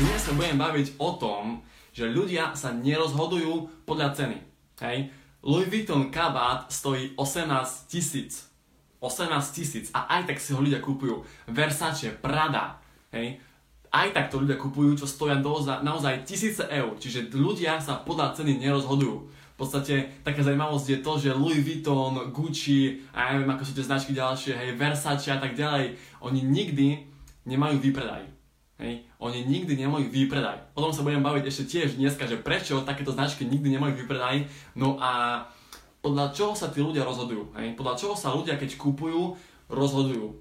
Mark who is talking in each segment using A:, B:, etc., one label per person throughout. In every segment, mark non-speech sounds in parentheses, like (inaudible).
A: dnes sa budem baviť o tom, že ľudia sa nerozhodujú podľa ceny. Hej? Louis Vuitton kabát stojí 18 tisíc. 18 tisíc a aj tak si ho ľudia kúpujú. Versace, Prada, hej? Aj tak to ľudia kupujú, čo stoja doza, naozaj tisíce eur. Čiže ľudia sa podľa ceny nerozhodujú. V podstate taká zaujímavosť je to, že Louis Vuitton, Gucci a ja neviem ako sú tie značky ďalšie, hej, Versace a tak ďalej, oni nikdy nemajú výpredaj. Hej. Oni nikdy nemajú výpredaj. O tom sa budem baviť ešte tiež dneska, že prečo takéto značky nikdy nemajú výpredaj. No a podľa čoho sa tí ľudia rozhodujú. Hej. Podľa čoho sa ľudia, keď kupujú, rozhodujú.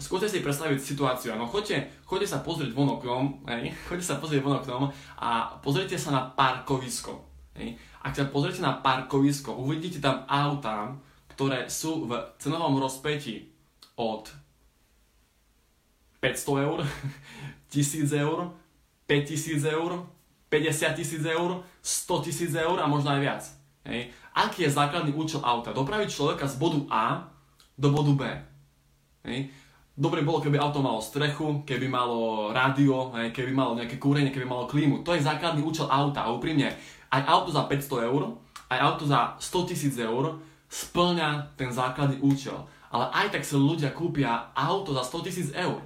A: Skúste si predstaviť situáciu. No choďte, choďte sa pozrieť von oknom, hej. (laughs) choďte sa pozrieť von oknom a pozrite sa na parkovisko. Hej. Ak sa pozriete na parkovisko, uvidíte tam autá, ktoré sú v cenovom rozpetí od 500 eur, 1000 eur, 5000 eur, 50 tisíc eur, 100 tisíc eur a možno aj viac. Hej. Aký je základný účel auta? Dopraviť človeka z bodu A do bodu B. Hej. Dobre bolo, keby auto malo strechu, keby malo rádio, keby malo nejaké kúrenie, keby malo klímu. To je základný účel auta. A úprimne, aj auto za 500 eur, aj auto za 100 tisíc eur splňa ten základný účel. Ale aj tak si ľudia kúpia auto za 100 tisíc eur.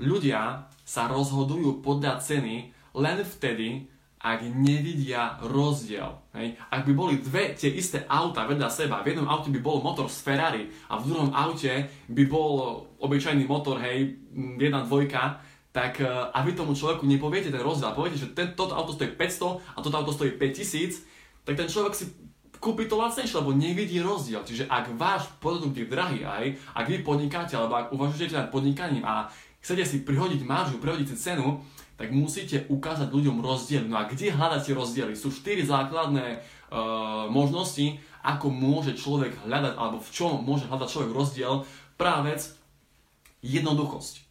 A: Ľudia sa rozhodujú podľa ceny len vtedy, ak nevidia rozdiel. Hej. Ak by boli dve tie isté auta vedľa seba, v jednom aute by bol motor z Ferrari a v druhom aute by bol obyčajný motor, hej, jedna dvojka, tak a vy tomu človeku nepoviete ten rozdiel, poviete, že ten, toto auto stojí 500 a toto auto stojí 5000, tak ten človek si kúpi to lacnejšie, lebo nevidí rozdiel. Čiže ak váš produkt je drahý aj, ak vy podnikáte, alebo ak uvažujete nad podnikaním a chcete si prihodiť maržu, prihodiť si cenu, tak musíte ukázať ľuďom rozdiel. No a kde hľadáte rozdiely? Sú štyri základné uh, možnosti, ako môže človek hľadať, alebo v čom môže hľadať človek rozdiel. Prvá vec, jednoduchosť.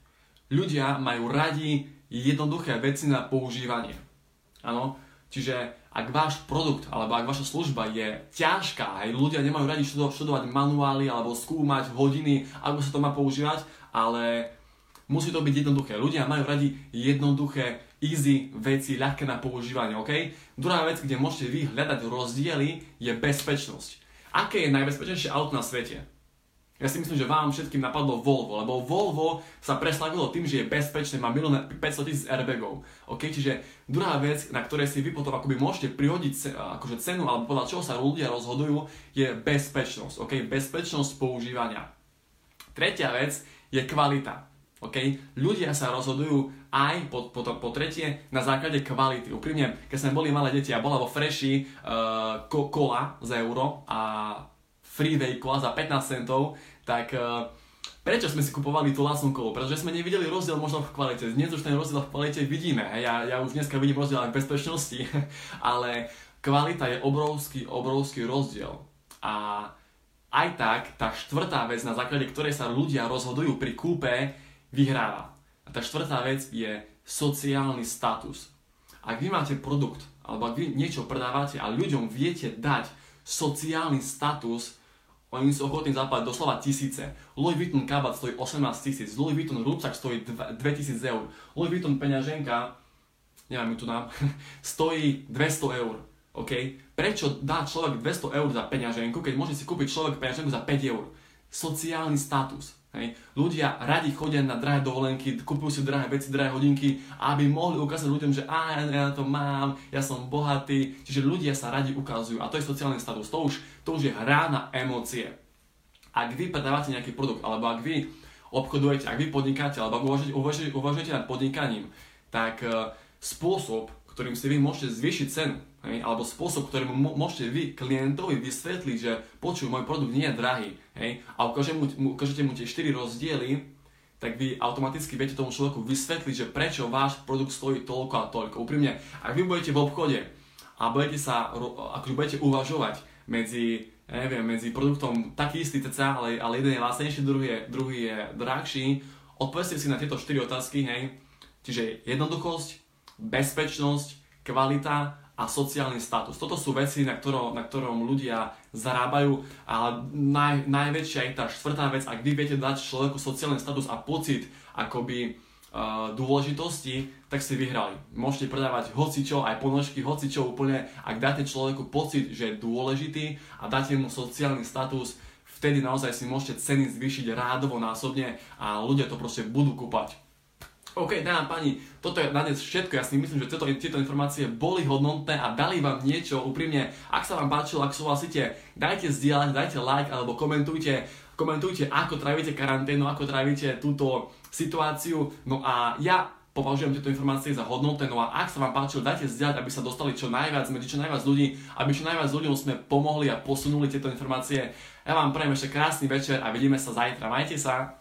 A: Ľudia majú radi jednoduché veci na používanie. Áno, čiže ak váš produkt alebo ak vaša služba je ťažká, aj ľudia nemajú radi študovať manuály alebo skúmať hodiny, ako sa to má používať, ale Musí to byť jednoduché. Ľudia majú radi jednoduché, easy veci, ľahké na používanie, OK? Druhá vec, kde môžete vy hľadať rozdiely, je bezpečnosť. Aké je najbezpečnejšie auto na svete? Ja si myslím, že vám všetkým napadlo Volvo, lebo Volvo sa preslavilo tým, že je bezpečné, má 500 tisíc airbagov. OK, čiže druhá vec, na ktorej si vy potom akoby môžete prihodiť akože cenu, alebo podľa čoho sa ľudia rozhodujú, je bezpečnosť. OK, bezpečnosť používania. Tretia vec je kvalita. Okay? Ľudia sa rozhodujú aj po, po, po tretie na základe kvality. Úprimne, keď sme boli malé deti a bola vo Freshi uh, ko, kola za euro a freeway kola za 15 centov, tak uh, prečo sme si kupovali tú lacnú kolu? Pretože sme nevideli rozdiel možno v kvalite. Dnes už ten rozdiel v kvalite vidíme. Ja, ja už dneska vidím rozdiel aj v bezpečnosti, (laughs) ale kvalita je obrovský, obrovský rozdiel. A aj tak, tá štvrtá vec, na základe ktorej sa ľudia rozhodujú pri kúpe, vyhráva. A tá štvrtá vec je sociálny status. Ak vy máte produkt, alebo ak vy niečo predávate a ľuďom viete dať sociálny status, oni sú ochotní zaplatiť doslova tisíce. Louis Vuitton kabát stojí 18 tisíc, Louis Vuitton rúbsak stojí 2000 eur, Louis Vuitton peňaženka, neviem, tu nám, (laughs) stojí 200 eur. OK? Prečo dá človek 200 eur za peňaženku, keď môže si kúpiť človek peňaženku za 5 eur? Sociálny status. Hej. Ľudia radi chodia na drahé dovolenky, kupujú si drahé veci, drahé hodinky, aby mohli ukázať ľuďom, že á, ja to mám, ja som bohatý. Čiže ľudia sa radi ukazujú a to je sociálny status. To už, to už je hra na emócie. Ak vy predávate nejaký produkt, alebo ak vy obchodujete, ak vy podnikáte, alebo ak uvažujete, uvažujete, uvažujete nad podnikaním, tak uh, spôsob, ktorým si vy môžete zvýšiť cenu, hej, alebo spôsob, ktorým môžete vy klientovi vysvetliť, že počuj, môj produkt nie je drahý, hej, a ukážete mu, ukážete mu tie 4 rozdiely, tak vy automaticky viete tomu človeku vysvetliť, že prečo váš produkt stojí toľko a toľko. Úprimne, ak vy budete v obchode a budete sa, akože budete uvažovať medzi, neviem, medzi produktom taký istý cca, ale, ale jeden je lacnejší, druhý je, druhý je drahší, odpovedzte si na tieto 4 otázky, hej, čiže jednoduchosť, bezpečnosť, kvalita a sociálny status. Toto sú veci, na, ktorom, na ktorom ľudia zarábajú, ale naj, najväčšia je tá štvrtá vec, ak vy viete dať človeku sociálny status a pocit akoby uh, dôležitosti, tak ste vyhrali. Môžete predávať hocičo, aj ponožky, hocičo úplne. Ak dáte človeku pocit, že je dôležitý a dáte mu sociálny status, vtedy naozaj si môžete ceny zvýšiť rádovo násobne a ľudia to proste budú kúpať. OK, dáma pani, toto je na dnes všetko. Ja si myslím, že tieto, tieto informácie boli hodnotné a dali vám niečo úprimne. Ak sa vám páčilo, ak súhlasíte, dajte zdieľať, dajte like alebo komentujte, komentujte, ako trávite karanténu, ako trávite túto situáciu. No a ja považujem tieto informácie za hodnotné, no a ak sa vám páčilo, dajte zdieľať, aby sa dostali čo najviac medzi čo najviac ľudí, aby čo najviac ľuďom sme pomohli a posunuli tieto informácie. Ja vám prajem ešte krásny večer a vidíme sa zajtra. Majte sa!